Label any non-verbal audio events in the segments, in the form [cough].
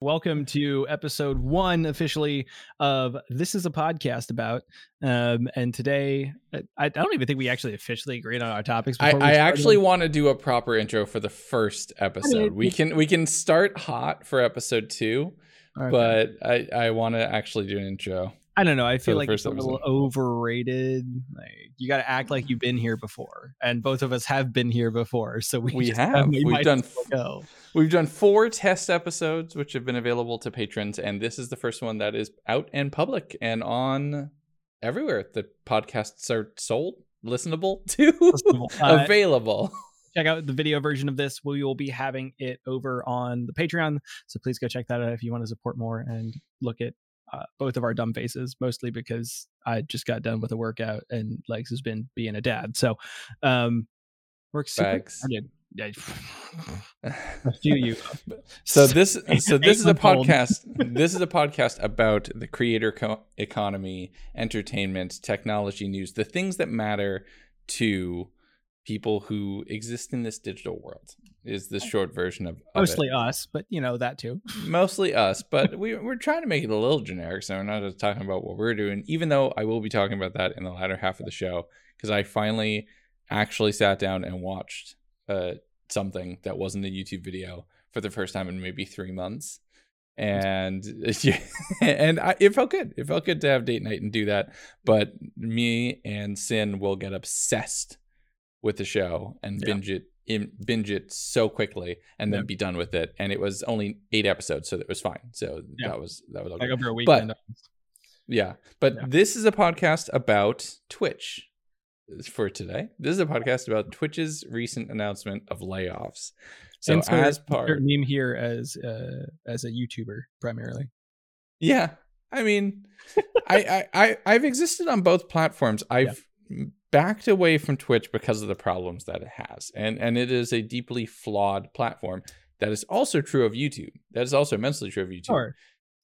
Welcome to episode one officially of This is a Podcast About. Um, and today, I, I don't even think we actually officially agreed on our topics. I, I actually want to do a proper intro for the first episode. We can we can start hot for episode two, okay. but I, I want to actually do an intro. I don't know. I feel like it's a little overrated. Like you got to act like you've been here before, and both of us have been here before. So we, we have. We have done. Go. We've done four test episodes, which have been available to patrons, and this is the first one that is out and public and on everywhere. The podcasts are sold, listenable [laughs] to, listenable. Uh, available check out the video version of this. We will be having it over on the Patreon. So please go check that out if you want to support more and look at uh, both of our dumb faces, mostly because I just got done with a workout and Legs has been being a dad. So, um, works super hard. [laughs] I feel you. So [laughs] this, so this is a podcast. this is a podcast about the creator co- economy, entertainment, technology news, the things that matter to people who exist in this digital world is the short version of, of mostly it. us but you know that too [laughs] mostly us but we, we're trying to make it a little generic so we're not just talking about what we're doing even though i will be talking about that in the latter half of the show because i finally actually sat down and watched uh, something that wasn't a youtube video for the first time in maybe three months and [laughs] yeah, and I, it felt good. It felt good to have date night and do that. But me and Sin will get obsessed with the show and yeah. binge it in, binge it so quickly and then yeah. be done with it. And it was only eight episodes, so it was fine. So yeah. that was that was okay. like over a weekend. But, yeah, but this is a podcast about Twitch for today. This is a podcast about Twitch's recent announcement of layoffs. So Insert, as part meme here as uh, as a YouTuber primarily. Yeah, I mean, [laughs] I, I I I've existed on both platforms. I've backed away from Twitch because of the problems that it has. And and it is a deeply flawed platform. That is also true of YouTube. That is also immensely true of YouTube. Sure.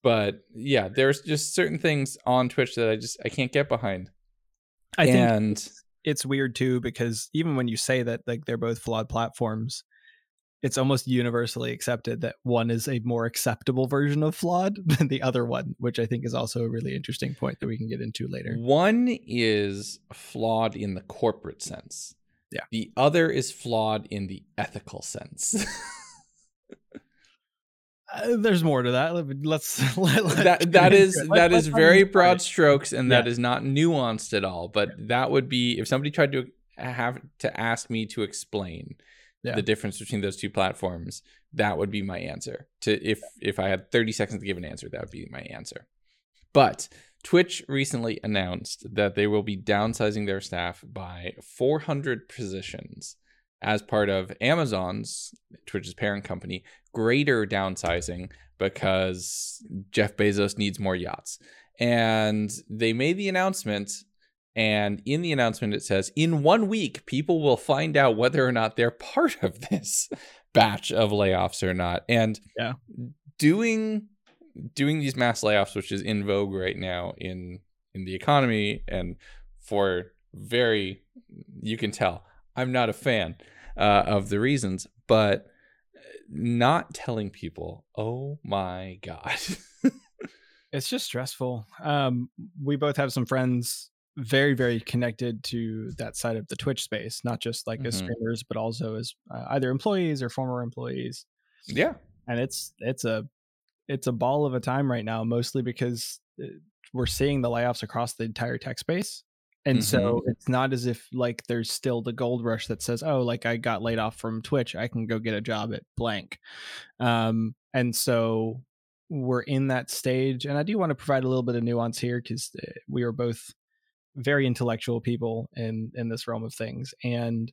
But yeah, there's just certain things on Twitch that I just I can't get behind. I and think it's weird too because even when you say that like they're both flawed platforms, it's almost universally accepted that one is a more acceptable version of flawed [laughs] than the other one, which I think is also a really interesting point that we can get into later. One is flawed in the corporate sense. Yeah. The other is flawed in the ethical sense. [laughs] uh, there's more to that. Let's [laughs] let, let that that is that is very broad strokes and yeah. that is not nuanced at all. But yeah. that would be if somebody tried to have to ask me to explain yeah. the difference between those two platforms, that would be my answer. To if if I had 30 seconds to give an answer, that would be my answer. But Twitch recently announced that they will be downsizing their staff by 400 positions as part of Amazon's Twitch's parent company greater downsizing because Jeff Bezos needs more yachts. And they made the announcement and in the announcement, it says, in one week, people will find out whether or not they're part of this batch of layoffs or not. And yeah. doing doing these mass layoffs, which is in vogue right now in in the economy, and for very you can tell I'm not a fan uh, of the reasons, but not telling people, oh my god. [laughs] it's just stressful. Um, we both have some friends very very connected to that side of the twitch space not just like mm-hmm. as streamers but also as uh, either employees or former employees yeah and it's it's a it's a ball of a time right now mostly because uh, we're seeing the layoffs across the entire tech space and mm-hmm. so it's not as if like there's still the gold rush that says oh like i got laid off from twitch i can go get a job at blank um and so we're in that stage and i do want to provide a little bit of nuance here because uh, we are both very intellectual people in in this realm of things and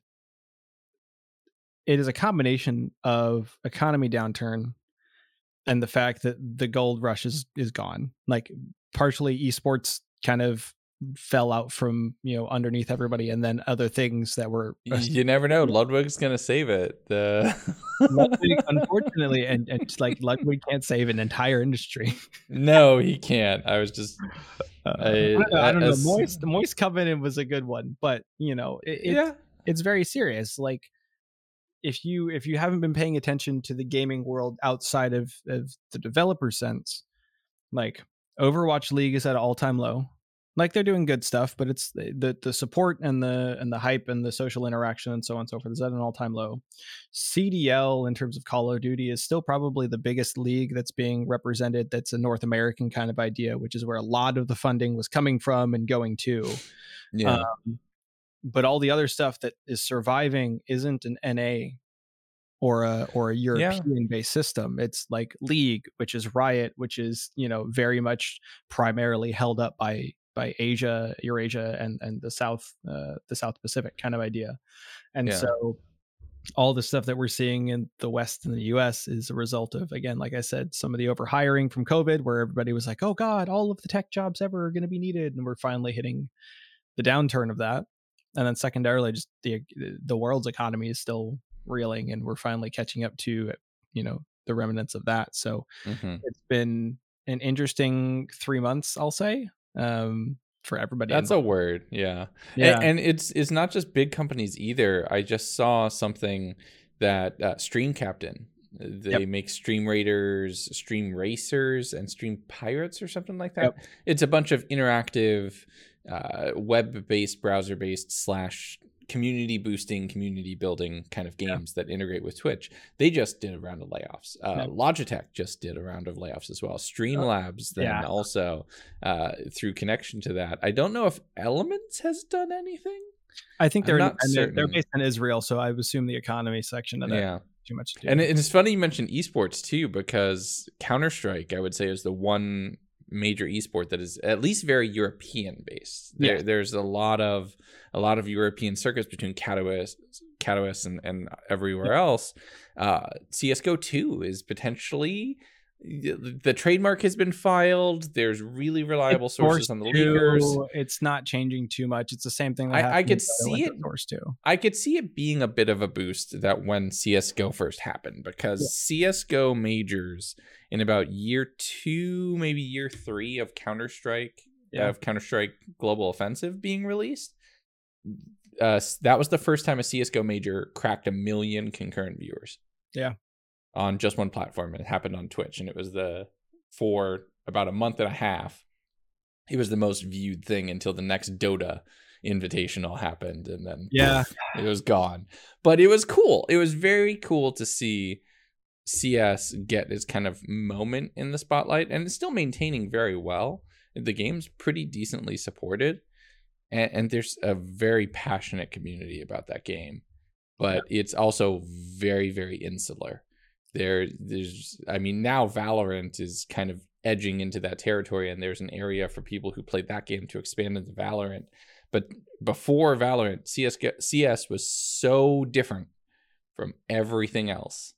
it is a combination of economy downturn and the fact that the gold rush is is gone. Like partially esports kind of fell out from you know underneath everybody and then other things that were you never know [laughs] ludwig's gonna save it the ludwig [laughs] unfortunately and, and like ludwig can't save an entire industry. No he can't. I was just uh, I, I, don't know, I don't know. moist moist covenant was a good one but you know it, it, yeah it's very serious like if you if you haven't been paying attention to the gaming world outside of, of the developer sense, like Overwatch League is at an all time low. Like they're doing good stuff, but it's the the support and the and the hype and the social interaction and so on and so forth is at an all time low. CDL in terms of Call of Duty is still probably the biggest league that's being represented. That's a North American kind of idea, which is where a lot of the funding was coming from and going to. Yeah. Um, but all the other stuff that is surviving isn't an NA or a or a European based system. It's like League, which is Riot, which is you know very much primarily held up by by Asia, Eurasia, and and the South uh, the South Pacific kind of idea. And yeah. so all the stuff that we're seeing in the West and the US is a result of, again, like I said, some of the overhiring from COVID, where everybody was like, oh God, all of the tech jobs ever are going to be needed. And we're finally hitting the downturn of that and then secondarily just the the world's economy is still reeling and we're finally catching up to you know the remnants of that so mm-hmm. it's been an interesting three months i'll say um for everybody that's involved. a word yeah yeah and, and, it's it's not just big companies either i just saw something that uh, stream captain they yep. make stream raiders stream racers and stream pirates or something like that yep. it's a bunch of interactive uh, web-based, browser-based slash community boosting, community building kind of games yeah. that integrate with Twitch. They just did a round of layoffs. Uh, yeah. Logitech just did a round of layoffs as well. Streamlabs then yeah. also uh, through connection to that. I don't know if Elements has done anything. I think they're not they're, they're, based in Israel, so I assume the economy section of that. Yeah. Too much. To and it's funny you mentioned esports too, because Counter Strike, I would say, is the one major esport that is at least very European based. There, yeah. There's a lot of a lot of European circuits between Katowice, Katowice and, and everywhere yeah. else. Uh, CS:GO 2 is potentially the trademark has been filed. There's really reliable it's sources on the leakers. It's not changing too much. It's the same thing. I, I, could see it. Too. I could see it being a bit of a boost that when CS:GO first happened because yeah. CS:GO majors in about year two, maybe year three of Counter Strike, yeah. of Counter Strike Global Offensive being released. Uh, that was the first time a CS:GO major cracked a million concurrent viewers. Yeah, on just one platform, and it happened on Twitch, and it was the for about a month and a half. It was the most viewed thing until the next Dota invitational happened, and then yeah, it was gone. But it was cool. It was very cool to see CS get its kind of moment in the spotlight, and it's still maintaining very well. The game's pretty decently supported, and, and there's a very passionate community about that game. But yeah. it's also very, very insular. There, there's, I mean, now Valorant is kind of edging into that territory, and there's an area for people who played that game to expand into Valorant. But before Valorant, CS CS was so different from everything else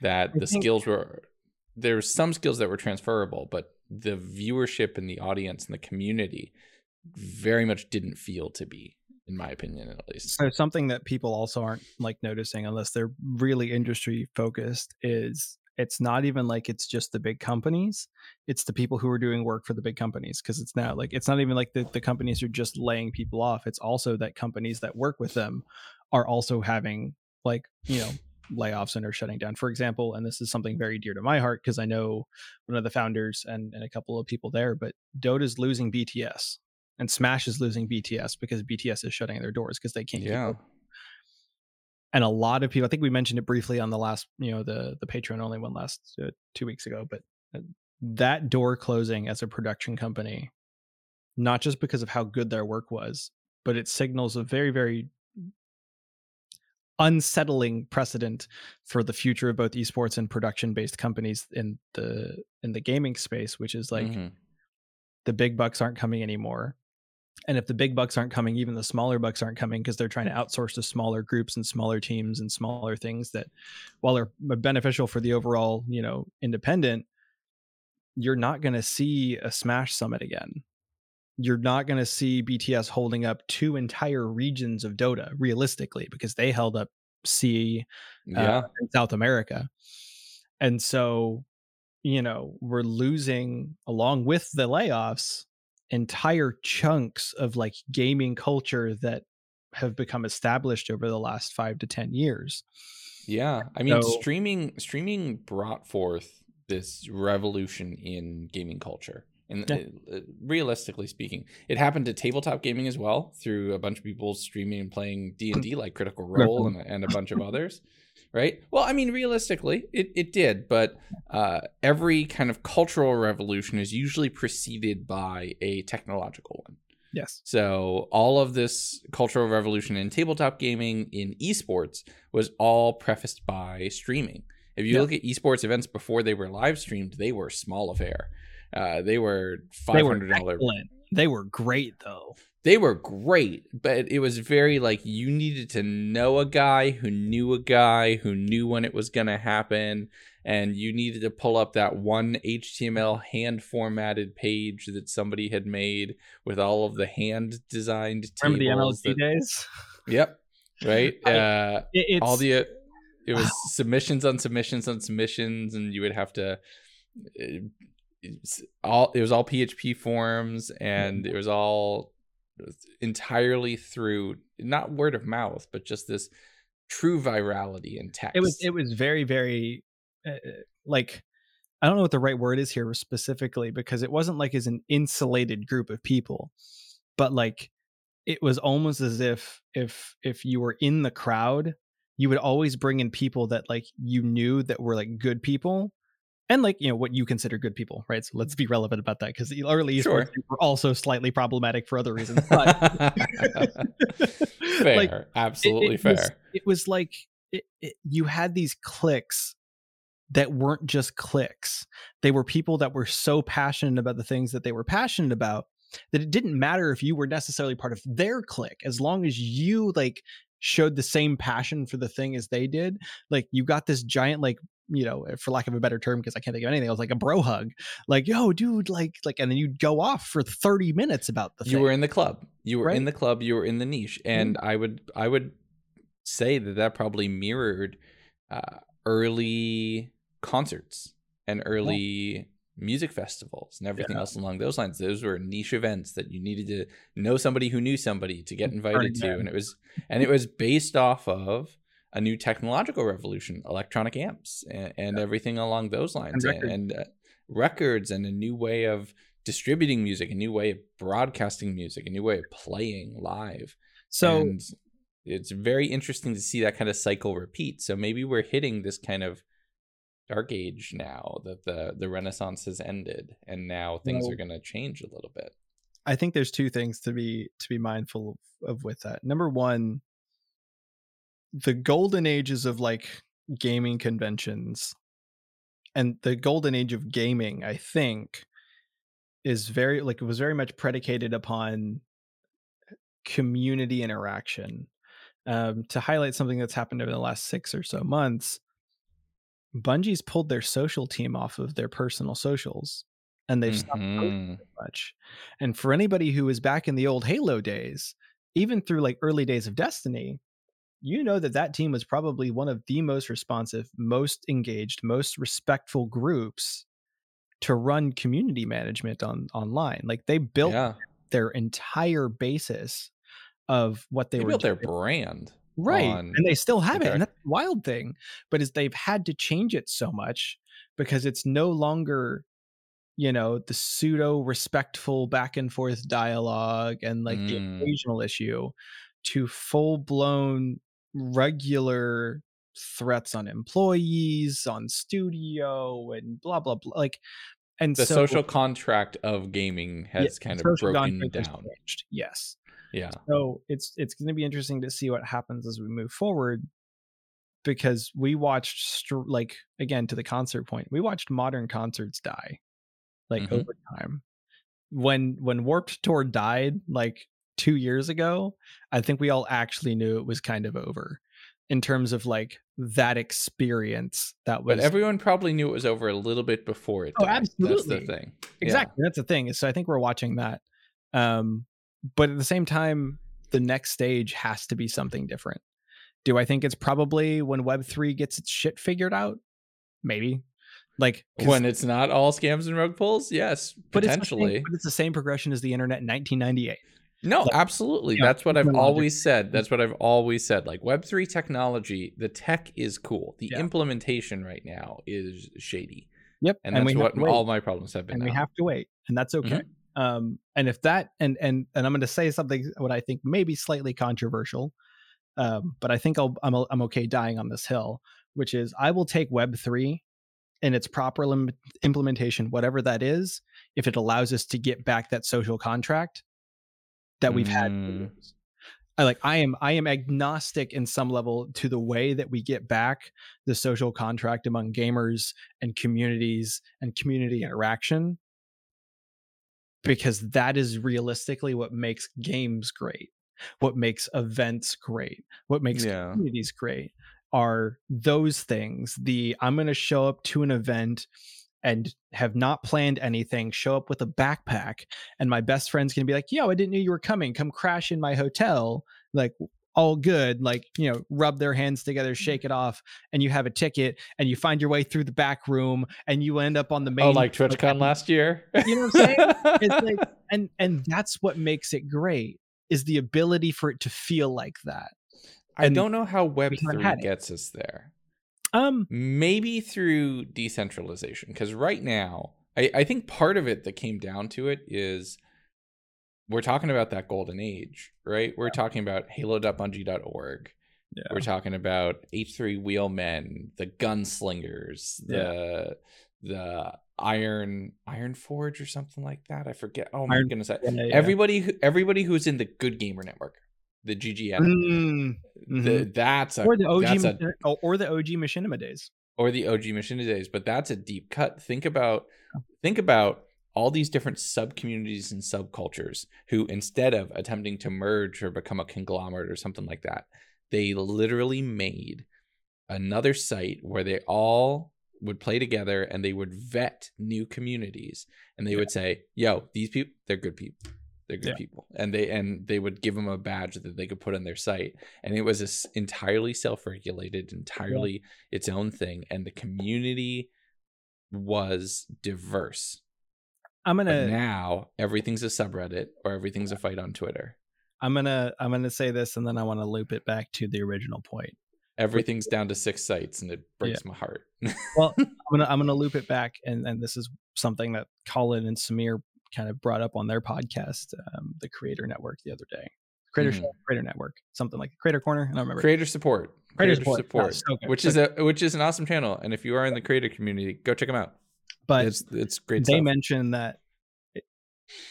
that I the skills were there's some skills that were transferable, but the viewership and the audience and the community very much didn't feel to be in my opinion at least so something that people also aren't like noticing unless they're really industry focused is it's not even like it's just the big companies it's the people who are doing work for the big companies because it's now like it's not even like the, the companies are just laying people off it's also that companies that work with them are also having like you know layoffs and are shutting down. For example, and this is something very dear to my heart because I know one of the founders and, and a couple of people there, but Dota's losing BTS and Smash is losing BTS because BTS is shutting their doors because they can't yeah. And a lot of people, I think we mentioned it briefly on the last, you know, the the Patreon only one last uh, two weeks ago, but uh, that door closing as a production company, not just because of how good their work was, but it signals a very, very unsettling precedent for the future of both esports and production based companies in the in the gaming space which is like mm-hmm. the big bucks aren't coming anymore and if the big bucks aren't coming even the smaller bucks aren't coming because they're trying to outsource to smaller groups and smaller teams and smaller things that while are beneficial for the overall you know independent you're not going to see a smash summit again you're not going to see BTS holding up two entire regions of Dota realistically because they held up C uh, yeah. uh, in South America. And so, you know, we're losing along with the layoffs entire chunks of like gaming culture that have become established over the last 5 to 10 years. Yeah, I mean, so, streaming streaming brought forth this revolution in gaming culture. And yeah. Realistically speaking, it happened to tabletop gaming as well through a bunch of people streaming and playing D and D, like Critical Role and, and a bunch of others. Right. Well, I mean, realistically, it, it did, but uh, every kind of cultural revolution is usually preceded by a technological one. Yes. So all of this cultural revolution in tabletop gaming, in esports, was all prefaced by streaming. If you look at esports events before they were live streamed, they were small affair. Uh, they were five hundred dollars. They were great though. They were great, but it was very like you needed to know a guy who knew a guy who knew when it was going to happen, and you needed to pull up that one HTML hand formatted page that somebody had made with all of the hand designed. Remember the MLG that, days? Yep. Right. [laughs] Uh, it, all the. Uh, it was [laughs] submissions on submissions on submissions, and you would have to uh, all it was all PHP forms and it was all entirely through not word of mouth but just this true virality in text. It was it was very very uh, like I don't know what the right word is here specifically because it wasn't like as an insulated group of people but like it was almost as if if if you were in the crowd you would always bring in people that like you knew that were like good people and like you know what you consider good people, right? So let's be relevant about that because the early esports were also slightly problematic for other reasons. But [laughs] fair, like, absolutely it, it fair. Was, it was like it, you had these clicks that weren't just clicks; they were people that were so passionate about the things that they were passionate about that it didn't matter if you were necessarily part of their clique as long as you like showed the same passion for the thing as they did like you got this giant like you know, for lack of a better term, because I can't think of anything else, like a bro hug, like, yo, dude, like, like, and then you'd go off for 30 minutes about the You were in the club. You were right? in the club. You were in the niche. And mm-hmm. I would, I would say that that probably mirrored uh, early concerts and early yeah. music festivals and everything yeah. else along those lines. Those were niche events that you needed to know somebody who knew somebody to get invited to. And it was, and it was based off of, a new technological revolution, electronic amps and, and yeah. everything along those lines, and, records. and uh, records and a new way of distributing music, a new way of broadcasting music, a new way of playing live. So and it's very interesting to see that kind of cycle repeat. So maybe we're hitting this kind of dark age now that the the renaissance has ended and now things well, are going to change a little bit. I think there's two things to be to be mindful of, of with that. Number one, the golden ages of like gaming conventions and the golden age of gaming i think is very like it was very much predicated upon community interaction um, to highlight something that's happened over the last six or so months bungie's pulled their social team off of their personal socials and they've stopped mm-hmm. much and for anybody who was back in the old halo days even through like early days of destiny you know that that team was probably one of the most responsive, most engaged, most respectful groups to run community management on online. Like they built yeah. their entire basis of what they, they were built doing. their brand. Right. And they still have it. And that's wild thing. But is they've had to change it so much because it's no longer you know the pseudo respectful back and forth dialogue and like mm. the occasional issue to full blown regular threats on employees, on studio, and blah blah blah. Like, and the so, social contract of gaming has yeah, kind of broken down. Yes. Yeah. So it's it's going to be interesting to see what happens as we move forward, because we watched like again to the concert point, we watched modern concerts die, like mm-hmm. over time. When when Warped Tour died, like two years ago, I think we all actually knew it was kind of over in terms of like that experience that was but everyone probably knew it was over a little bit before it oh absolutely that's the thing. Exactly yeah. that's the thing so i think we're watching that um but at the same time the next stage has to be something different. Do i think it's probably when web 3 gets its shit figured out? Maybe. Like when it's not all scams and rug pulls? Yes potentially but it's, same, but it's the same progression as the internet in 1998 No, absolutely. That's what I've always said. That's what I've always said. Like Web3 technology, the tech is cool. The yeah. implementation right now is shady. Yep. And, and that's what all my problems have been. And now. we have to wait. And that's okay. Mm-hmm. Um, and if that and and and I'm going to say something what I think may be slightly controversial, um, but I think I'll, I'm I'm okay dying on this hill, which is I will take Web three and its proper lim- implementation, whatever that is, if it allows us to get back that social contract that we've mm. had. I like I am I am agnostic in some level to the way that we get back the social contract among gamers and communities and community interaction because that is realistically what makes games great what makes events great what makes yeah. communities great are those things the i'm going to show up to an event and have not planned anything show up with a backpack and my best friend's to be like yo i didn't know you were coming come crash in my hotel like all good like you know rub their hands together mm. shake it off and you have a ticket and you find your way through the back room and you end up on the oh, main oh like twitchcon last year you know what i'm saying it's like [laughs] and and that's what makes it great is the ability for it to feel like that I don't know how Web three gets us there. Um, maybe through decentralization, because right now, I, I think part of it that came down to it is we're talking about that golden age, right? We're talking about halo.bungie.org. Yeah. We're talking about H3 Wheelmen, the gunslingers, the yeah. the Iron Iron Forge or something like that. I forget. Oh my Iron, goodness! Yeah, everybody who everybody who's in the Good Gamer Network the GGN. Mm-hmm. The, that's a, or the OG a, oh, or the OG Machinima days. Or the OG Machinima days, but that's a deep cut. Think about think about all these different sub communities and subcultures who instead of attempting to merge or become a conglomerate or something like that, they literally made another site where they all would play together and they would vet new communities and they yeah. would say, "Yo, these people, they're good people they're good yeah. people and they and they would give them a badge that they could put on their site and it was this entirely self-regulated entirely yeah. its own thing and the community was diverse i'm gonna but now everything's a subreddit or everything's a fight on twitter i'm gonna i'm gonna say this and then i want to loop it back to the original point everything's down to six sites and it breaks yeah. my heart [laughs] well i'm gonna i'm gonna loop it back and and this is something that colin and samir kind of brought up on their podcast, um, the Creator Network, the other day. Creator mm. Creator Network, something like Creator Corner. I don't remember. Creator Support. Creator, creator Support, support which so is a which is an awesome channel, and if you are in the creator community, go check them out. But it's it's great. They stuff. mentioned that it,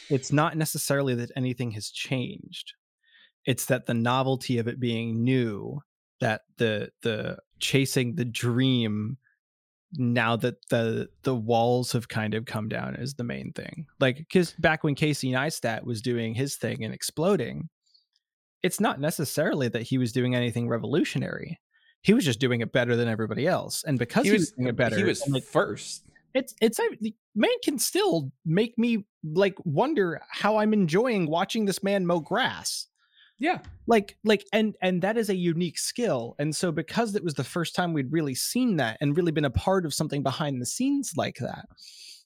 it's not necessarily that anything has changed; it's that the novelty of it being new, that the the chasing the dream now that the the walls have kind of come down is the main thing. Like because back when Casey Neistat was doing his thing and exploding, it's not necessarily that he was doing anything revolutionary. He was just doing it better than everybody else, and because he, he was, doing it better, he was like, first. It's it's man can still make me like wonder how I'm enjoying watching this man mow grass yeah. Like like and and that is a unique skill and so because it was the first time we'd really seen that and really been a part of something behind the scenes like that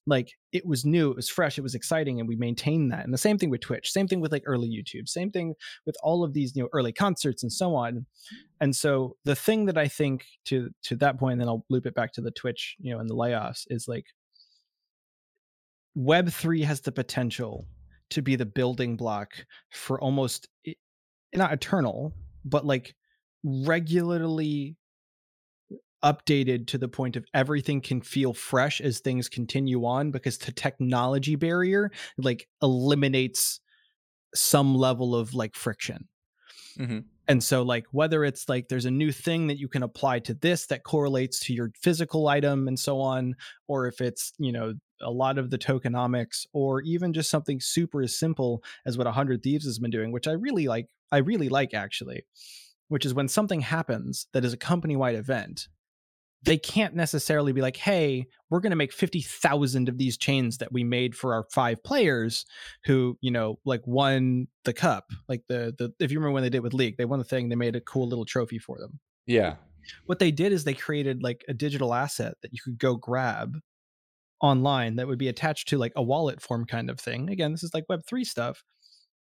like it was new it was fresh it was exciting and we maintained that and the same thing with twitch same thing with like early youtube same thing with all of these you know early concerts and so on and so the thing that i think to to that point and then i'll loop it back to the twitch you know and the layoffs is like web 3 has the potential to be the building block for almost not eternal, but like regularly updated to the point of everything can feel fresh as things continue on because the technology barrier like eliminates some level of like friction. Mm-hmm. And so, like, whether it's like there's a new thing that you can apply to this that correlates to your physical item and so on, or if it's, you know, a lot of the tokenomics, or even just something super as simple as what 100 Thieves has been doing, which I really like I really like actually, which is when something happens that is a company wide event, they can't necessarily be like, hey, we're going to make 50,000 of these chains that we made for our five players who, you know, like won the cup. Like the, the, if you remember when they did with League, they won the thing, they made a cool little trophy for them. Yeah. What they did is they created like a digital asset that you could go grab online that would be attached to like a wallet form kind of thing. Again, this is like Web3 stuff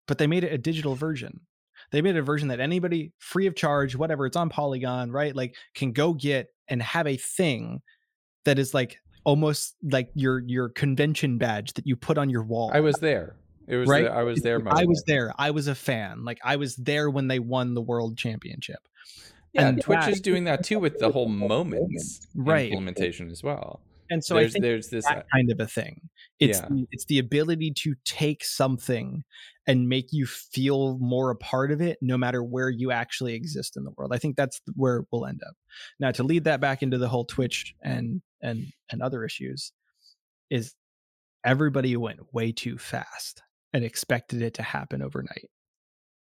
but they made it a digital version. They made a version that anybody free of charge, whatever, it's on Polygon, right? Like can go get and have a thing that is like almost like your your convention badge that you put on your wall. I was there. It was right. The, I was there. I was there. I was a fan. Like I was there when they won the world championship. Yeah, and Twitch that, is doing that too with the whole moments right. implementation as well. And so there's, I think there's this uh kind of a thing. It's yeah. the, it's the ability to take something and make you feel more a part of it, no matter where you actually exist in the world. I think that's where we'll end up. Now, to lead that back into the whole Twitch and and and other issues, is everybody went way too fast and expected it to happen overnight.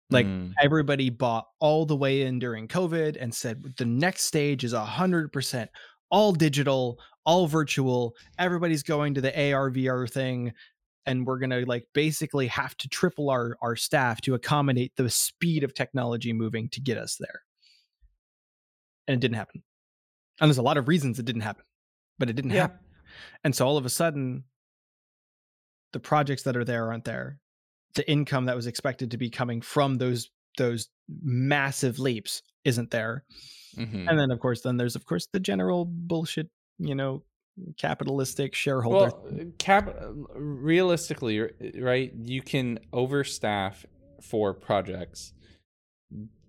Like mm. everybody bought all the way in during COVID and said the next stage is a hundred percent all digital, all virtual. Everybody's going to the AR VR thing. And we're gonna like basically have to triple our our staff to accommodate the speed of technology moving to get us there. And it didn't happen. And there's a lot of reasons it didn't happen, but it didn't yeah. happen. And so all of a sudden, the projects that are there aren't there. The income that was expected to be coming from those those massive leaps isn't there. Mm-hmm. And then of course, then there's of course the general bullshit, you know, capitalistic shareholder. Well, cap realistically, right? You can overstaff for projects.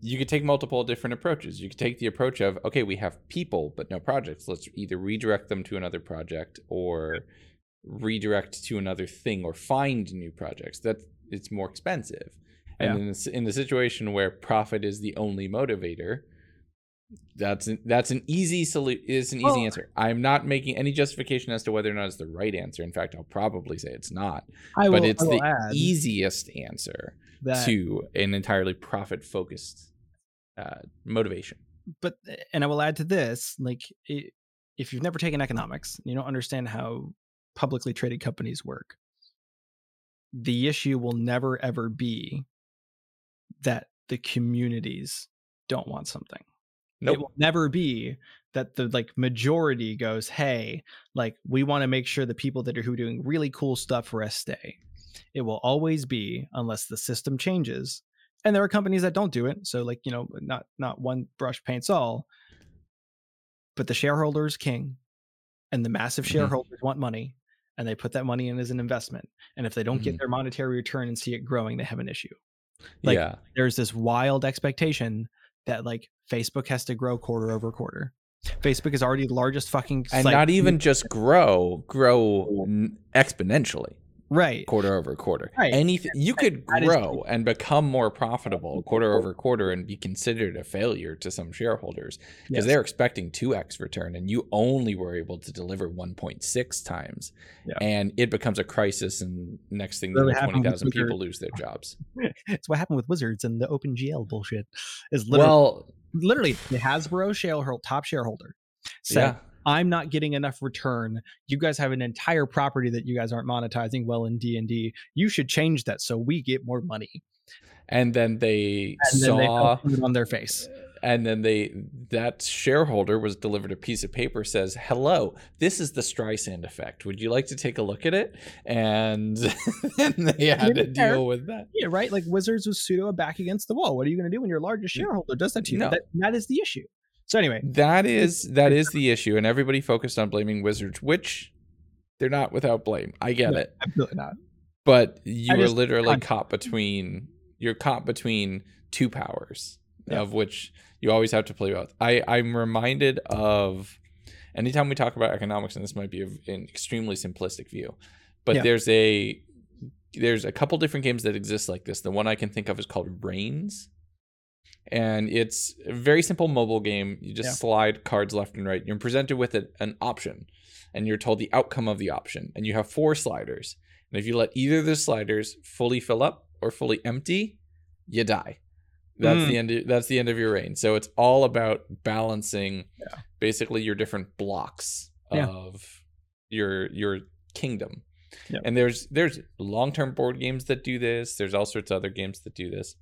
You could take multiple different approaches. You could take the approach of, okay, we have people but no projects. Let's either redirect them to another project or redirect to another thing or find new projects. That it's more expensive. And yeah. in, the, in the situation where profit is the only motivator, that's an, that's an easy solution. Is an easy well, answer. I'm not making any justification as to whether or not it's the right answer. In fact, I'll probably say it's not. I but will, it's the easiest answer to an entirely profit focused uh, motivation. But and I will add to this, like it, if you've never taken economics, and you don't understand how publicly traded companies work. The issue will never ever be that the communities don't want something Nope. It will never be that the like majority goes, "Hey, like we want to make sure the people that are who are doing really cool stuff for us stay." It will always be unless the system changes. And there are companies that don't do it, so like, you know, not not one brush paints all. But the shareholders king and the massive mm-hmm. shareholders mm-hmm. want money and they put that money in as an investment. And if they don't mm-hmm. get their monetary return and see it growing, they have an issue. Like yeah. there's this wild expectation that like Facebook has to grow quarter over quarter. Facebook is already the largest fucking and not even just grow, grow exponentially. Right. Quarter over quarter. Right. Anything you could grow and become more profitable quarter over quarter and be considered a failure to some shareholders because yes. they're expecting 2x return and you only were able to deliver 1.6 times. Yeah. and it becomes a crisis and next thing really 20,000 people lose their jobs. [laughs] It's what happened with wizards and the OpenGL bullshit is literally well literally the Hasbro shareholder top shareholder said yeah I'm not getting enough return. You guys have an entire property that you guys aren't monetizing well in D&D. You should change that so we get more money. And then they and saw then they on their face. And then they that shareholder was delivered a piece of paper says, "Hello, this is the Streisand effect. Would you like to take a look at it?" And [laughs] then they had to deal with that. Yeah, right. Like Wizards was pseudo back against the wall. What are you going to do when your largest shareholder does that to you? No. That, that is the issue. So anyway, that is that is the issue, and everybody focused on blaming Wizards, which they're not without blame. I get no, it, absolutely not. But you are literally I'm, caught between you're caught between two powers, yeah. of which you always have to play both. I I'm reminded of anytime we talk about economics, and this might be an extremely simplistic view, but yeah. there's a there's a couple different games that exist like this. The one I can think of is called Reigns and it's a very simple mobile game. You just yeah. slide cards left and right. You're presented with a, an option, and you're told the outcome of the option. And you have four sliders. And if you let either of the sliders fully fill up or fully empty, you die. That's mm. the end. Of, that's the end of your reign. So it's all about balancing, yeah. basically your different blocks yeah. of your your kingdom. Yep. And there's there's long term board games that do this. There's all sorts of other games that do this.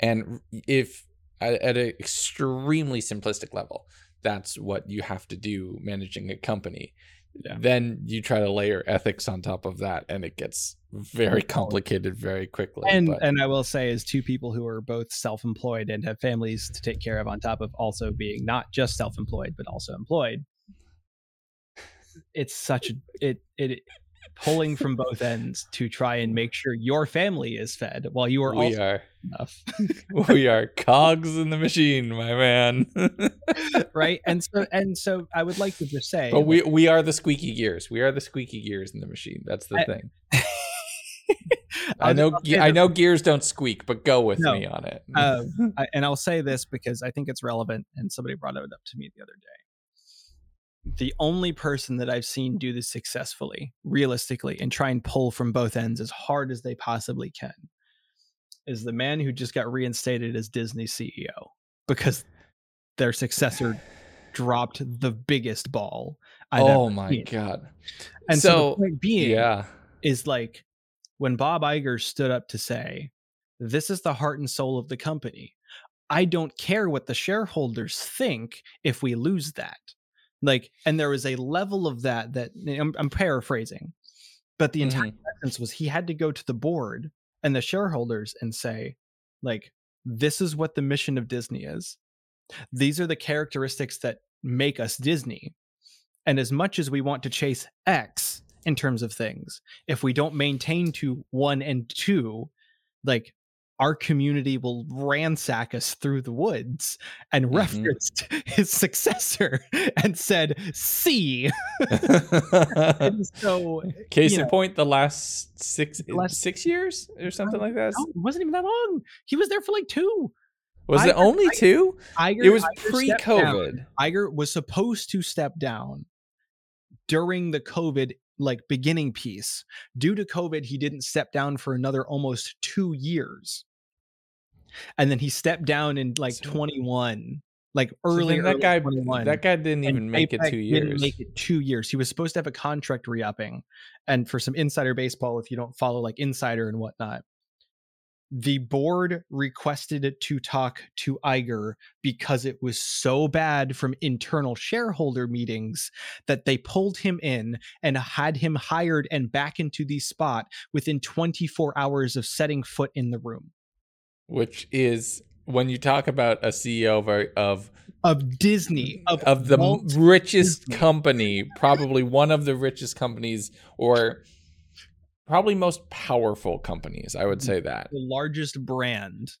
And if at, at an extremely simplistic level, that's what you have to do managing a company. Yeah. then you try to layer ethics on top of that and it gets very complicated very quickly and but. and i will say as two people who are both self-employed and have families to take care of on top of also being not just self-employed but also employed it's such a it it pulling [laughs] from both ends to try and make sure your family is fed while you are we are enough. [laughs] we are cogs in the machine, my man. [laughs] right, and so and so, I would like to just say, but we we are the squeaky gears. We are the squeaky gears in the machine. That's the I, thing. I know I know gears don't squeak, but go with no, me on it. uh, I, and I'll say this because I think it's relevant, and somebody brought it up to me the other day the only person that I've seen do this successfully, realistically, and try and pull from both ends as hard as they possibly can is the man who just got reinstated as Disney CEO because their successor dropped the biggest ball. I've oh my seen. god! And so, so, the point being, yeah, is like when Bob Iger stood up to say, "This is the heart and soul of the company." I don't care what the shareholders think if we lose that like and there was a level of that that i'm, I'm paraphrasing but the entire mm-hmm. essence was he had to go to the board and the shareholders and say like this is what the mission of disney is these are the characteristics that make us disney and as much as we want to chase x in terms of things if we don't maintain to one and two like our community will ransack us through the woods and mm-hmm. referenced [laughs] his successor and said see. [laughs] So case in know, point the last six last, six years or something like that no, it wasn't even that long. He was there for like two. Was Iger, it only two? Iger, it was Iger pre-covid. Iger was supposed to step down during the covid like beginning piece. Due to COVID, he didn't step down for another almost two years. And then he stepped down in like so, 21, like early. So that guy, that guy didn't even make it two years. Didn't make it two years. He was supposed to have a contract re-upping, and for some insider baseball, if you don't follow like insider and whatnot, the board requested to talk to Iger because it was so bad from internal shareholder meetings that they pulled him in and had him hired and back into the spot within 24 hours of setting foot in the room. Which is when you talk about a CEO of of, of Disney of, of the Walt richest Disney. company, probably one of the richest companies or probably most powerful companies. I would say that the largest brand.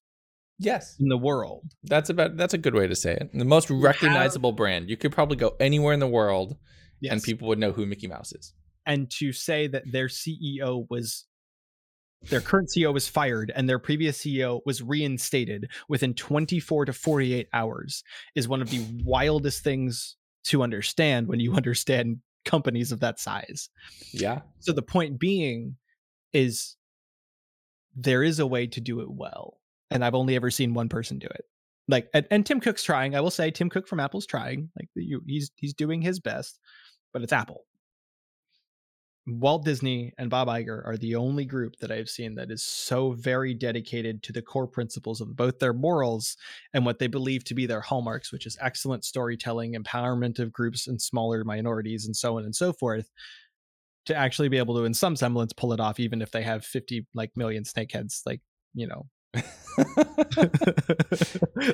Yes, in the world. That's about. That's a good way to say it. The most recognizable brand. You could probably go anywhere in the world, yes. and people would know who Mickey Mouse is. And to say that their CEO was their current CEO was fired and their previous CEO was reinstated within 24 to 48 hours is one of the wildest things to understand when you [laughs] understand companies of that size. Yeah. So the point being is there is a way to do it well. And I've only ever seen one person do it. Like and, and Tim Cook's trying. I will say Tim Cook from Apple's trying. Like you, he's he's doing his best, but it's Apple. Walt Disney and Bob Iger are the only group that I've seen that is so very dedicated to the core principles of both their morals and what they believe to be their hallmarks, which is excellent storytelling, empowerment of groups and smaller minorities, and so on and so forth, to actually be able to, in some semblance, pull it off, even if they have 50 like million snakeheads, like, you know, [laughs]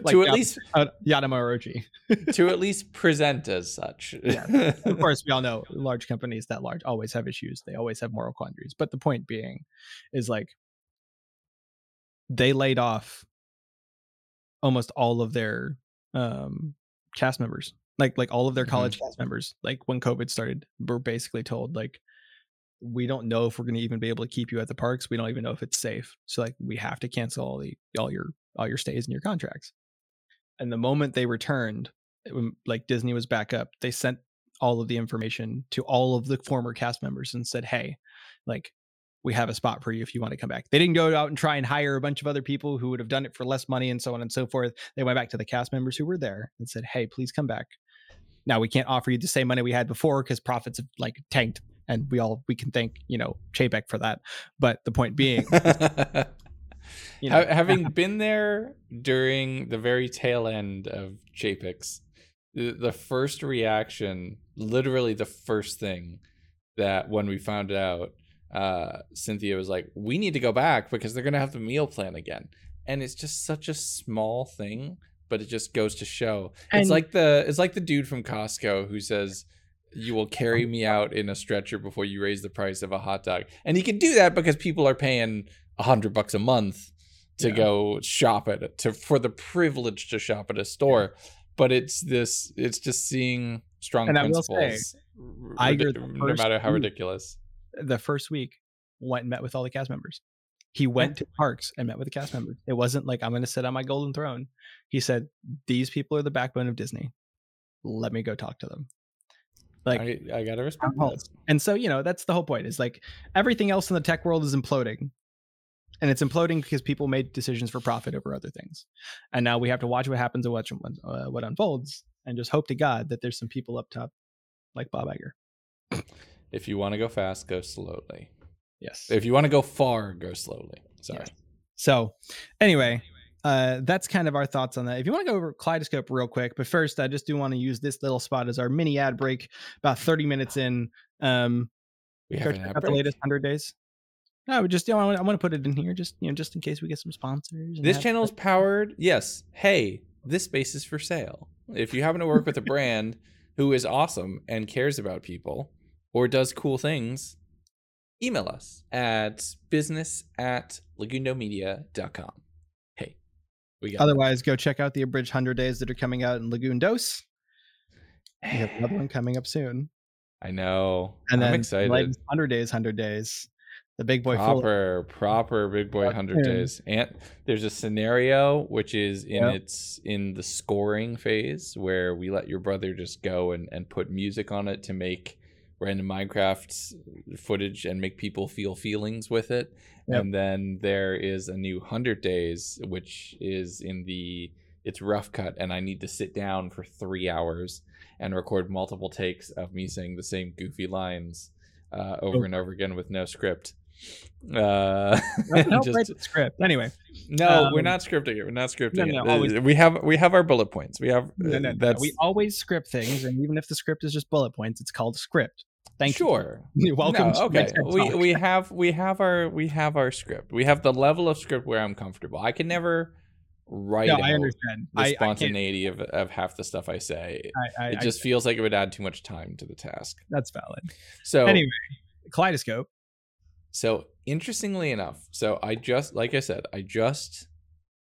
like to at least uh, Orochi. [laughs] to at least present as such. yeah. Of [laughs] course, we all know large companies that large always have issues. They always have moral quandaries. But the point being is like they laid off almost all of their um cast members. Like like all of their college mm-hmm. cast members. Like when COVID started, were basically told like we don't know if we're going to even be able to keep you at the parks. We don't even know if it's safe. So like we have to cancel all the all your all your stays and your contracts. And the moment they returned, it, like Disney was back up, they sent all of the information to all of the former cast members and said, "Hey, like we have a spot for you if you want to come back." They didn't go out and try and hire a bunch of other people who would have done it for less money and so on and so forth. They went back to the cast members who were there and said, "Hey, please come back." Now we can't offer you the same money we had before because profits have like tanked and we all we can thank you know Chapek for that. But the point being, [laughs] you know, having [laughs] been there during the very tail end of Chapek's the, the first reaction, literally the first thing that when we found out, uh, Cynthia was like, "We need to go back because they're gonna have the meal plan again," and it's just such a small thing, but it just goes to show. And it's like the it's like the dude from Costco who says, "You will carry um, me uh out in a stretcher before you raise the price of a hot dog," and he can do that because people are paying a hundred bucks a month to yeah. go shop at it to for the privilege to shop at a store. Yeah. But it's this it's just seeing strong and principles. I will say, I no matter how ridiculous. The first week went and met with all the cast members. He went to parks and met with the cast members. It wasn't like I'm going to sit on my golden throne. He said, "These people are the backbone of Disney. Let me go talk to them." Like I, I gotta respect And so you know that's the whole point. Is like everything else in the tech world is imploding, and it's imploding because people made decisions for profit over other things, and now we have to watch what happens and watch uh, what unfolds, and just hope to God that there's some people up top like Bob Iger. If you want to go fast, go slowly. Yes. If you want to go far, go slowly. Sorry. Yes. So, anyway, uh, that's kind of our thoughts on that. If you want to go over Kaleidoscope real quick, but first, I just do want to use this little spot as our mini ad break. About thirty minutes in, um, we have an the latest hundred days. No, just you know, I want, to put it in here, just you know, just in case we get some sponsors. This channel is powered. Yes. Hey, this space is for sale. If you happen to work with a brand who is awesome and cares about people or does cool things, email us at business at legundomedia.com. Hey, we got Otherwise, go check out the abridged 100 days that are coming out in Legundo's. We have another one [sighs] coming up soon. I know. And I'm then excited. 100 days, 100 days the big boy proper proper big boy 100 days and there's a scenario which is in yep. its in the scoring phase where we let your brother just go and, and put music on it to make random minecraft footage and make people feel feelings with it yep. and then there is a new 100 days which is in the it's rough cut and i need to sit down for three hours and record multiple takes of me saying the same goofy lines uh, over oh. and over again with no script uh, no, [laughs] just, write the script anyway. No, um, we're not scripting it. We're not scripting no, no, it. We have we have our bullet points. We have no, no, that's we always script things, and even if the script is just bullet points, it's called script. Thank sure. you. [laughs] You're welcome. No, okay. We we have we have our we have our script. We have the level of script where I'm comfortable. I can never write no, I understand. the I, spontaneity I of, of half the stuff I say. I, it just feels like it would add too much time to the task. That's valid. So anyway, kaleidoscope so interestingly enough, so I just like I said, I just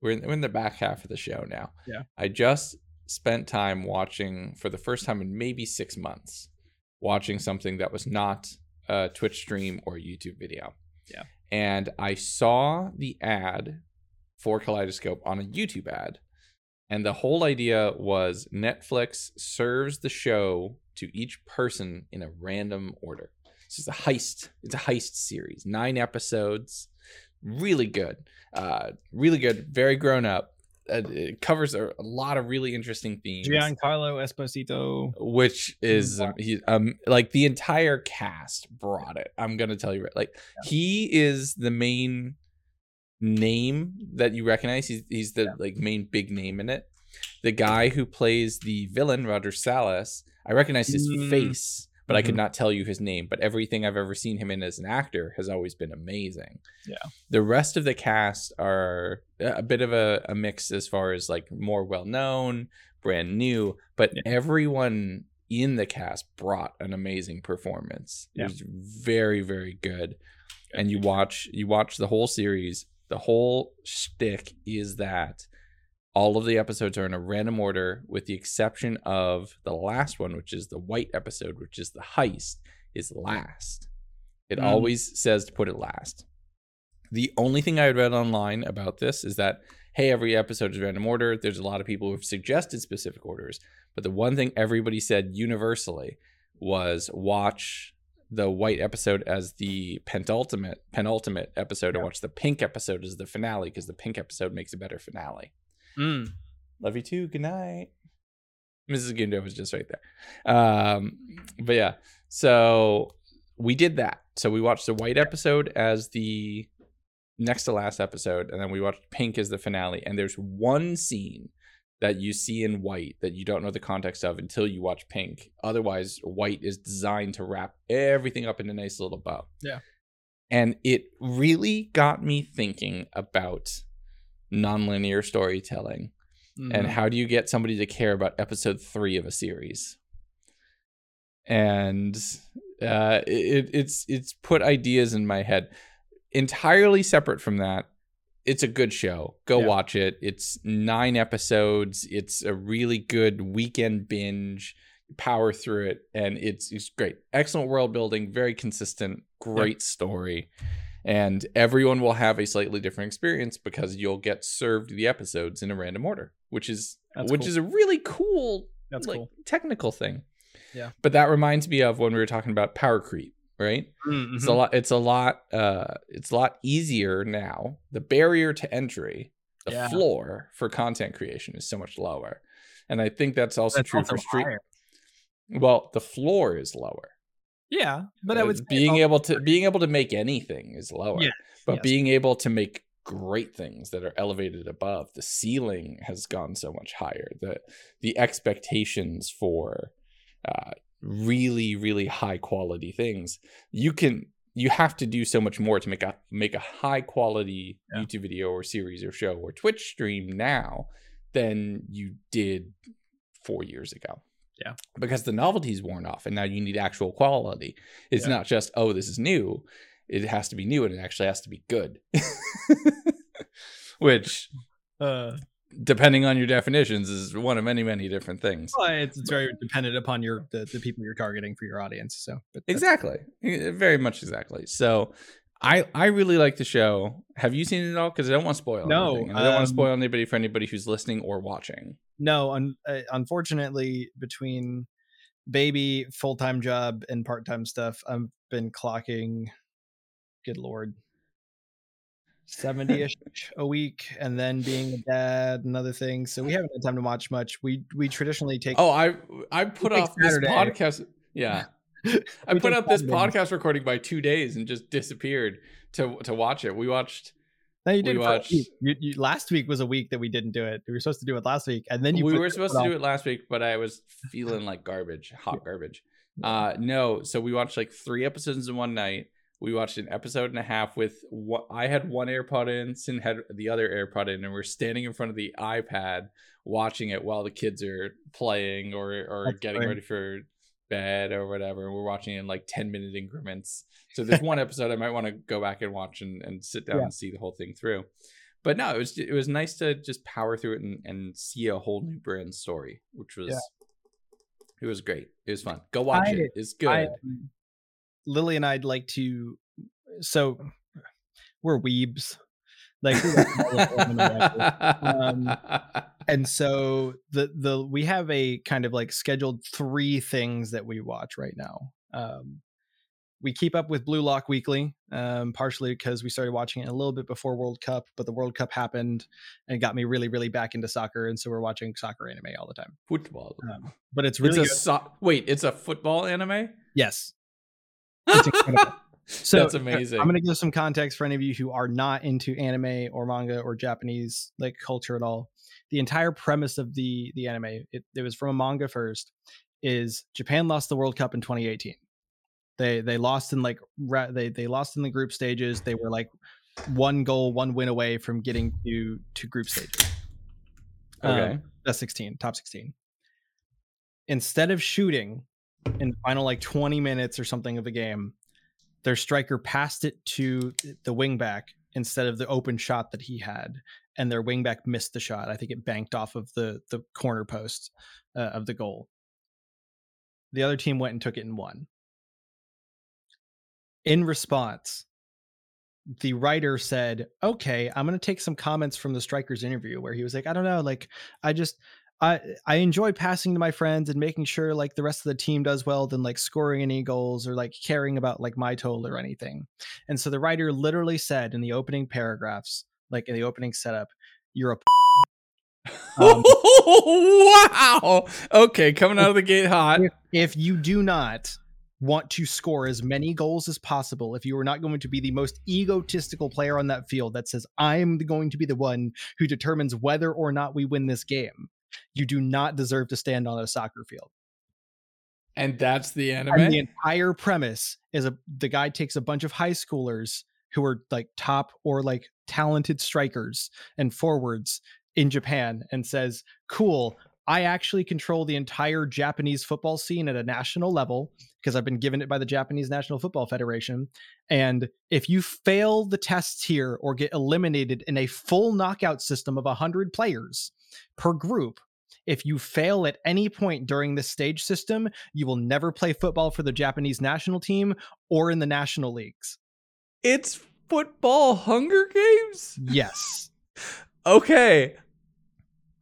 we're in, we're in the back half of the show now. Yeah. I just spent time watching for the first time in maybe six months, watching something that was not a Twitch stream or YouTube video. Yeah. And I saw the ad for Kaleidoscope on a YouTube ad. And the whole idea was Netflix serves the show to each person in a random order. It's just a heist. It's a heist series, nine episodes, really good, uh, really good, very grown up. Uh, it covers a, a, lot of really interesting themes. Giancarlo Esposito, which is um, he um like the entire cast brought it. I'm gonna tell you right, like yeah. he is the main name that you recognize. He's he's the yeah. like main big name in it. The guy who plays the villain, Roger Salas, I recognize his mm. face but mm-hmm. I could mm-hmm. not tell you his name. But everything I've ever seen him in as an actor has always been amazing. Yeah. The rest of the cast are a bit of a, a mix as far as like more well known, brand new, but yeah. everyone in the cast brought an amazing performance. Yeah. It was very, very good. And you watch you watch the whole series. The whole shtick is that all of the episodes are in a random order, with the exception of the last one, which is the white episode, which is the heist, is last. It mm. always says to put it last. The only thing I had read online about this is that, hey, every episode is random order. There's a lot of people who have suggested specific orders. But the one thing everybody said universally was watch the white episode as the penultimate penultimate episode yeah. and watch the pink episode as the finale because the pink episode makes a better finale. Mm. Love you too. Good night. Mrs. Gundo was just right there. Um, but yeah, so we did that. So we watched the white episode as the next to last episode, and then we watched Pink as the finale. And there's one scene that you see in white that you don't know the context of until you watch pink. Otherwise, white is designed to wrap everything up in a nice little bow. Yeah. And it really got me thinking about nonlinear storytelling mm-hmm. and how do you get somebody to care about episode three of a series? And uh, it, it's it's put ideas in my head entirely separate from that it's a good show. Go yeah. watch it. It's nine episodes. It's a really good weekend binge. Power through it, and it's it's great. Excellent world building, very consistent, great story, and everyone will have a slightly different experience because you'll get served the episodes in a random order, which is That's which cool. is a really cool, That's like cool. technical thing. Yeah. But that reminds me of when we were talking about power creep right? Mm-hmm. It's a lot. It's a lot. Uh, it's a lot easier now. The barrier to entry, the yeah. floor for content creation is so much lower, and I think that's also that's true also for street. Well, the floor is lower. Yeah, but I was being able to being able to make anything is lower. Yeah, but yes. being able to make great things that are elevated above the ceiling has gone so much higher. The the expectations for uh, really really high quality things you can you have to do so much more to make a make a high quality yeah. youtube video or series or show or twitch stream now than you did four years ago yeah. because the novelty's worn off and now you need actual quality. It's yeah. not just oh this is new. It has to be new and it actually has to be good. [laughs] Which uh depending on your definitions is one of many many different things. Well, it's, it's very dependent upon your the, the people you're targeting for your audience so exactly. Very much exactly. So i i really like the show. Have you seen it all? Because i don't want to spoil no anything. i don't um, want to spoil anybody for anybody who's listening or watching. No un, uh, unfortunately between baby full-time job and part-time stuff i've been clocking good lord 70ish [laughs] a week and then being a dad and other things so we haven't had time to watch much. We we traditionally take oh i i put off this podcast yeah [laughs] i put up this podcast recording by two days and just disappeared to to watch it we watched no, you did. We watched, you, you, last week was a week that we didn't do it. We were supposed to do it last week, and then you. We were supposed to do it last week, but I was feeling like garbage, hot garbage. Uh, no, so we watched like three episodes in one night we watched an episode and a half with what I had one AirPod in, Sin had the other AirPod in, and we're standing in front of the iPad watching it while the kids are playing or or That's getting ready for bed or whatever. We're watching in like 10 minute increments. So there's one [laughs] episode I might want to go back and watch and, and sit down yeah. and see the whole thing through. But no, it was it was nice to just power through it and, and see a whole new brand story, which was yeah. it was great. It was fun. Go watch I, it. It's good. I, um, Lily and I'd like to. So we're weebs, like, um, [laughs] and so the the we have a kind of like scheduled three things that we watch right now. Um, we keep up with Blue Lock Weekly, um, partially because we started watching it a little bit before World Cup, but the World Cup happened and got me really, really back into soccer, and so we're watching soccer anime all the time. Football, um, but it's really it's a so- wait, it's a football anime. Yes, [laughs] so that's amazing. I'm going to give some context for any of you who are not into anime or manga or Japanese like culture at all. The entire premise of the the anime, it, it was from a manga first, is Japan lost the World Cup in 2018. They they lost in like they they lost in the group stages. They were like one goal, one win away from getting to to group stages. Okay, um, that's 16, top 16. Instead of shooting in the final like 20 minutes or something of the game, their striker passed it to the wingback instead of the open shot that he had, and their wingback missed the shot. I think it banked off of the the corner post uh, of the goal. The other team went and took it and won. In response, the writer said, "Okay, I'm going to take some comments from the striker's interview where he was like, I don't know, like I just I I enjoy passing to my friends and making sure like the rest of the team does well than like scoring any goals or like caring about like my total or anything. And so the writer literally said in the opening paragraphs, like in the opening setup, you're a [laughs] um, wow. Okay, coming out of the gate hot. If, if you do not want to score as many goals as possible, if you are not going to be the most egotistical player on that field that says, I'm going to be the one who determines whether or not we win this game, You do not deserve to stand on a soccer field. And that's the anime. And the entire premise is a the guy takes a bunch of high schoolers who are like top or like talented strikers and forwards in Japan and says, "Cool, I actually control the entire Japanese football scene at a national level because I've been given it by the Japanese National Football Federation. And if you fail the tests here or get eliminated in a full knockout system of 100 players per group, if you fail at any point during this stage system, you will never play football for the Japanese national team or in the national leagues. It's football Hunger Games? Yes. [laughs] okay.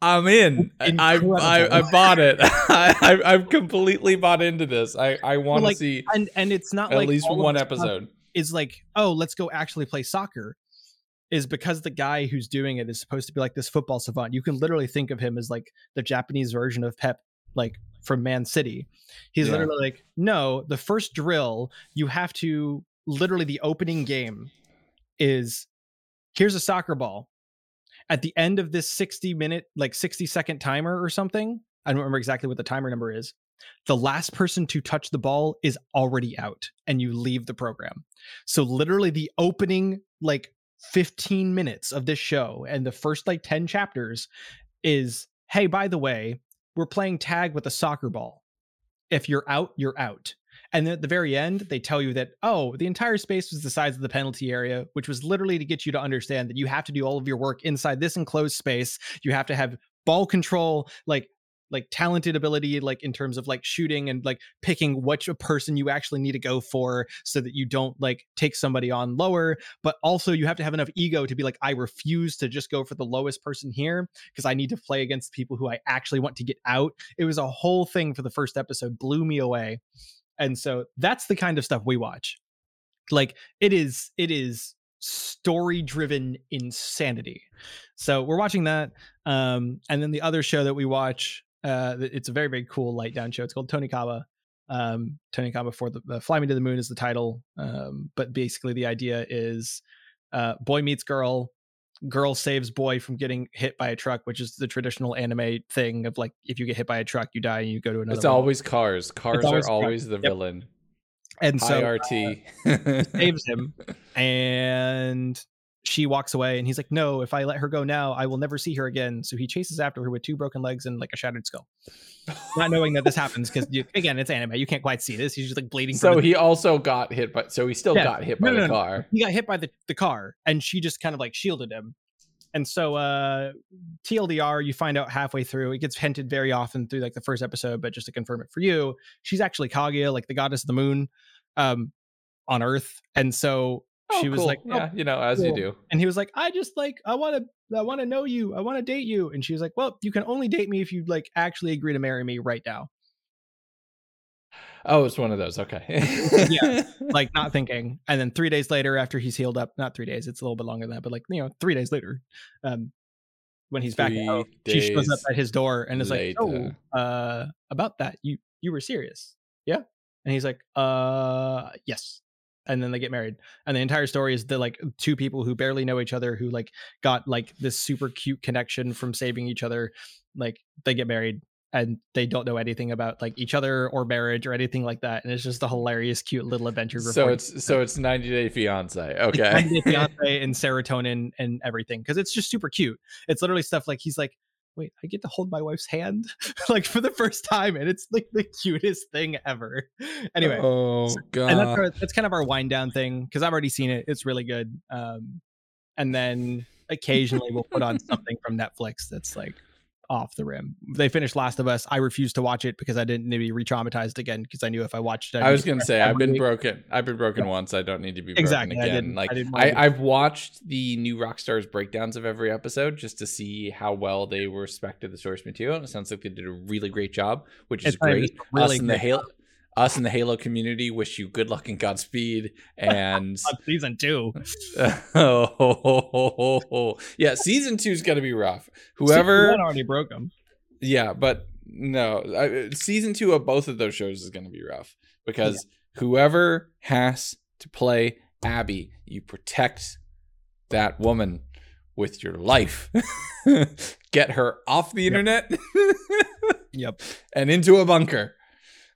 I'm in. I, I, I bought it. [laughs] I I've completely bought into this. I I want to like, see and and it's not like at like least one episode is like oh let's go actually play soccer is because the guy who's doing it is supposed to be like this football savant. You can literally think of him as like the Japanese version of Pep, like from Man City. He's yeah. literally like, no, the first drill you have to literally the opening game is here's a soccer ball at the end of this 60 minute, like 60 second timer or something, I don't remember exactly what the timer number is. The last person to touch the ball is already out and you leave the program. So, literally, the opening like 15 minutes of this show and the first like 10 chapters is hey, by the way, we're playing tag with a soccer ball. If you're out, you're out. And then at the very end, they tell you that, oh, the entire space was the size of the penalty area, which was literally to get you to understand that you have to do all of your work inside this enclosed space. You have to have ball control, like like talented ability like in terms of like shooting and like picking which a person you actually need to go for so that you don't like take somebody on lower. But also you have to have enough ego to be like i refuse to just go for the lowest person here because i need to play against people who i actually want to get out. It was a whole thing for the first episode blew me away and so that's the kind of stuff we watch. Like it is it is story driven insanity. So we're watching that um and then the other show that we watch uh it's a very very cool light down show. It's called Tonikawa. Um Tonikawa for the, the Fly Me to the Moon is the title. Um but basically the idea is uh boy meets girl girl saves boy from getting hit by a truck, which is the traditional anime thing of like if you get hit by a truck, you die and you go to another. It's always cars. Cars always are always the yep. villain. And so IRT uh, saves him, [laughs] and she walks away, and he's like, "No, if I let her go now, I will never see her again." So he chases after her with two broken legs and like a shattered skull, not knowing that this happens because again, it's anime. You can't quite see this. He's just like bleeding. So he also got hit, but so he still yeah. got hit by no, no, the no, car. He got hit by the the car, and she just kind of like shielded him. And so uh TLDR, you find out halfway through, it gets hinted very often through like the first episode, but just to confirm it for you, she's actually Kaguya, like the goddess of the moon, um, on Earth. And so oh, she was cool. like, oh, Yeah, you know, as cool. you do. And he was like, I just like, I want to I want to know you. I want to date you. And she was like, Well, you can only date me if you like actually agree to marry me right now. Oh, it's one of those. Okay. yeah. [laughs] Like not thinking. And then three days later, after he's healed up, not three days, it's a little bit longer than that, but like, you know, three days later, um, when he's back home, she shows up at his door and is later. like, Oh, uh, about that. You you were serious. Yeah. And he's like, uh yes. And then they get married. And the entire story is the like two people who barely know each other who like got like this super cute connection from saving each other. Like they get married and they don't know anything about like each other or marriage or anything like that and it's just a hilarious cute little adventure so it's so it's 90 day fiance [laughs] okay 90 day fiance [laughs] and serotonin and everything because it's just super cute it's literally stuff like he's like wait i get to hold my wife's hand [laughs] like for the first time and it's like the cutest thing ever. [laughs] Anyway oh god and that's, our, that's kind of our wind down thing because i've already seen it it's really good um and then occasionally we'll put on something from netflix that's like off the rim. They finished Last of Us. I refused to watch it because I didn't need to be re-traumatized again because I knew if I watched it, I'd i was going to say I've been week. broken. I've been broken yeah. once. I don't need to be exactly. broken again. I like I, I have watched the New Rockstars' breakdowns of every episode just to see how well they respected the source material. And it sounds like they did a really great job, which is it's great. Really Us and the Halo us in the Halo community wish you good luck and Godspeed. And [laughs] season two. oh, [laughs] yeah, season two is gonna be rough. Whoever already broke them. Yeah, but no, I, season two of both of those shows is gonna be rough because yeah. whoever has to play Abby, you protect that woman with your life. [laughs] Get her off the yep. internet. yep. And into a bunker.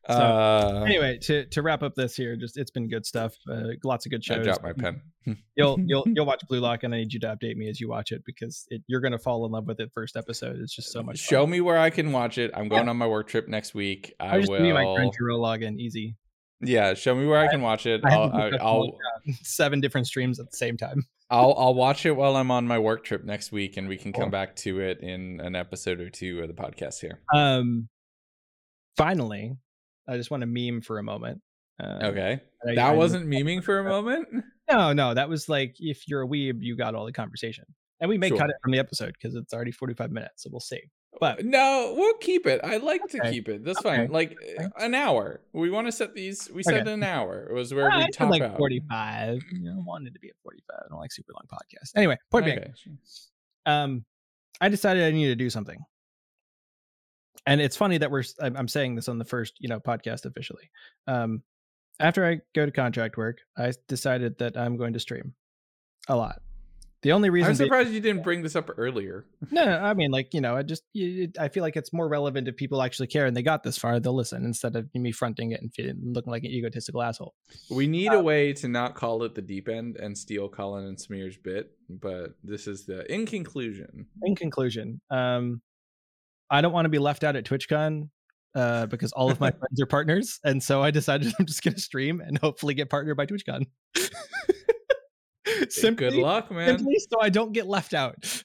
So, uh, anyway, to to wrap up this here, just it's been good stuff. Uh, lots of good shows. I dropped my pen. [laughs] you'll you'll you'll watch Blue Lock, and I need you to update me as you watch it because it, you're gonna fall in love with it first episode. It's just so much. Show fun. me where I can watch it. I'm going yeah. on my work trip next week. I, I just will. Give my Crunchyroll login, easy. Yeah, show me where I, I can watch it. I I'll, I'll, I'll [laughs] seven different streams at the same time. I'll I'll watch it while I'm on my work trip next week, and we can come back to it in an episode or two of the podcast here. Um, finally, I just want to meme for a moment. Uh, okay, I, that I, wasn't I, memeing for a moment. [laughs] No, no, that was like if you're a weeb, you got all the conversation, and we may sure. cut it from the episode because it's already 45 minutes, so we'll see. But no, we'll keep it. I like okay. to keep it. That's okay. fine. Like okay. an hour. We want to set these. We said an hour. It was where we top like out. 45. You know, wanted to be at 45. I don't like super long podcasts. Anyway, point being, um, I decided I needed to do something and it's funny that we're i'm saying this on the first you know podcast officially um after i go to contract work i decided that i'm going to stream a lot. The only reason i'm surprised you didn't bring this up earlier. No i mean like you know i just i feel like it's more relevant if people actually care and they got this far they'll listen instead of me fronting it and feeling, looking like an egotistical asshole. We need um, a way to not call it the deep end and steal Colin and Samir's bit but this is the in conclusion. In conclusion um I don't want to be left out at TwitchCon uh, because all of my [laughs] friends are partners, and so I decided [laughs] I'm just going to stream and hopefully get partnered by TwitchCon. [laughs] simply, Good luck, man. Simply so I don't get left out.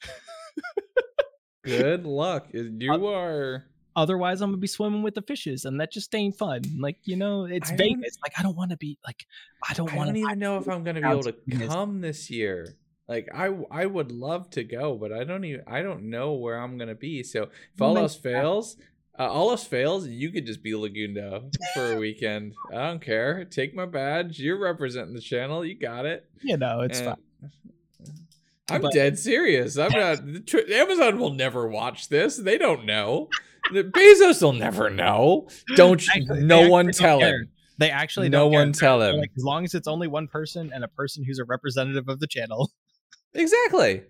Good luck. You uh, are. Otherwise, I'm gonna be swimming with the fishes, and that just ain't fun. Like you know, it's I Vegas. Like I don't want to be like I don't want. I don't even know if I'm gonna be able to come this year. Like I I would love to go, but I don't even I don't know where I'm gonna be. So if all else fails, uh, all else fails, you could just be Legundo for a weekend. I don't care. Take my badge. You're representing the channel. You got it. You know, it's and fine. [laughs] I'm but, dead serious. I'm [laughs] not. Amazon will never watch this. They don't know. The Bezos will never know. Don't you? Actually, no one tell him. They actually no one care. tell him. Like, as long as it's only one person and a person who's a representative of the channel, Exactly.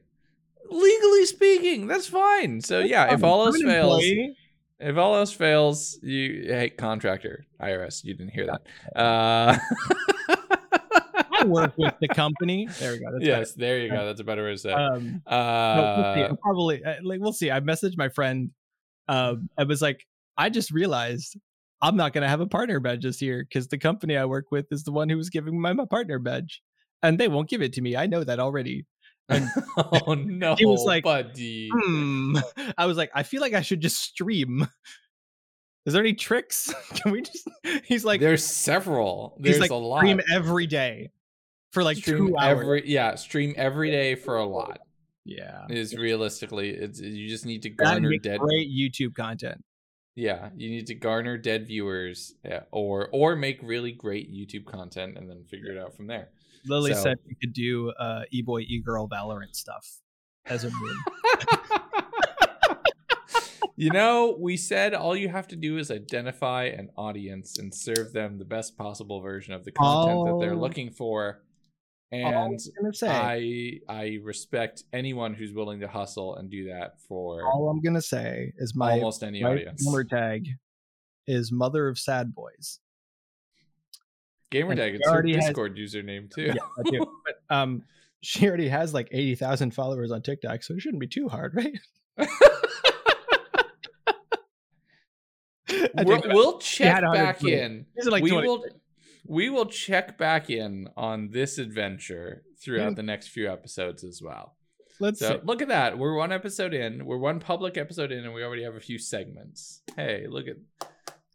Legally speaking, that's fine. So yeah, if all else fails, if all else fails, you hey contractor IRS, you didn't hear that. Uh, [laughs] I work with the [laughs] company. There we go. That's yes, better. there you go. That's a better way to say. Um, uh, we'll probably uh, like we'll see. I messaged my friend. Um, I was like, I just realized I'm not gonna have a partner badge this year because the company I work with is the one who was giving me my partner badge, and they won't give it to me. I know that already. And [laughs] oh no, he was like, buddy. Hmm. [laughs] I was like, I feel like I should just stream. [laughs] Is there any tricks? Can we just? He's like, there's several. There's like, a lot. Stream every day for like stream two hours. Every yeah, stream every day for a lot. Yeah, is realistically, it's you just need to garner dead great YouTube content. Yeah, you need to garner dead viewers, yeah, or or make really great YouTube content and then figure it out from there. Lily so. said you could do uh, e-boy, e-girl Valorant stuff as a move. [laughs] you know, we said all you have to do is identify an audience and serve them the best possible version of the content that they're looking for. And I I respect anyone who's willing to hustle and do that for all I'm gonna say is my almost any my audience. Gamer tag is mother of sad boys. Gamertag, it's her Discord has, username too. Yeah, I do. [laughs] But um, she already has like eighty thousand followers on TikTok, so it shouldn't be too hard, right? [laughs] we'll, we'll check back in. Like we will. We will check back in on this adventure throughout hmm. the next few episodes as well. Let's so, look at that. We're one episode in. We're one public episode in, and we already have a few segments. Hey, look at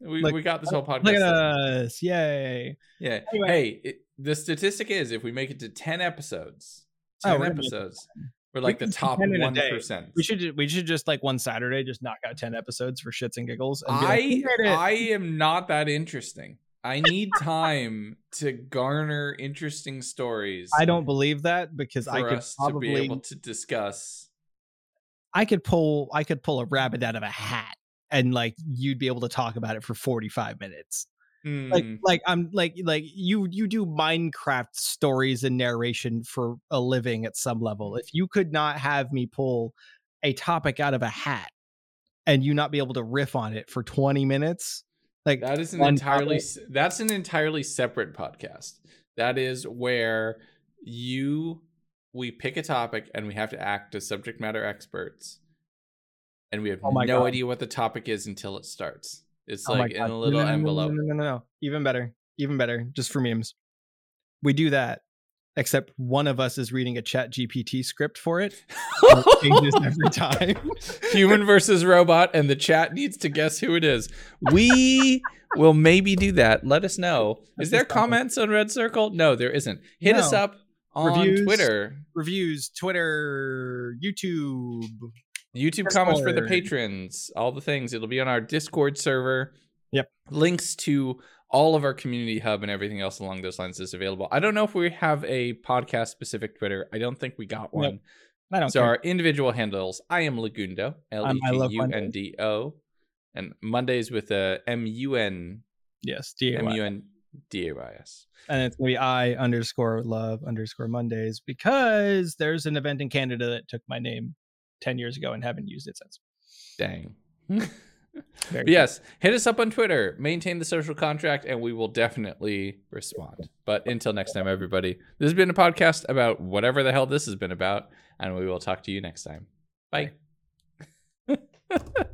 we, like, we got this whole podcast. Look at us. Yay. Yeah. Anyway. Hey, it, the statistic is if we make it to 10 episodes, 10 oh, episodes, we're like we the top 1%. We should we should just like one Saturday just knock out 10 episodes for shits and giggles. And I like, I am not that interesting. I need time to garner interesting stories. I don't believe that because I could probably be able to discuss. I could pull I could pull a rabbit out of a hat and like you'd be able to talk about it for 45 minutes Mm. Like like I'm like like you you do Minecraft stories and narration for a living at some level. If you could not have me pull a topic out of a hat and you not be able to riff on it for 20 minutes, like that is an entirely topic. that's an entirely separate podcast. That is where you we pick a topic and we have to act as subject matter experts and we have oh no God. idea what the topic is until it starts. It's oh like in a little no, no, envelope. No, no, no, no, Even better. Even better. Just for memes. We do that. Except one of us is reading a ChatGPT script for it. [laughs] it changes every time. [laughs] Human versus robot, and the chat needs to guess who it is. We will maybe do that. Let us know. Is there comments on Red Circle? No, there isn't. Hit no. us up on reviews, Twitter. Reviews, Twitter, YouTube. YouTube Discord. comments for the patrons, all the things. It'll be on our Discord server. Yep. Links to all of our community hub and everything else along those lines is available. I don't know if we have a podcast specific Twitter. I don't think we got one. Yep. I don't so care. our individual handles. I am Legundo, L E G U N D O, and Mundays with a M U N. Yes, M U N D A Y S. And it's gonna be I underscore love underscore Mundays because there's an event in Canada that took my name 10 years ago and haven't used it since. Dang. [laughs] yes, hit us up on Twitter, maintain the social contract, and we will definitely respond. But until next time, everybody, this has been a podcast about whatever the hell this has been about, and we will talk to you next time. Bye. [laughs]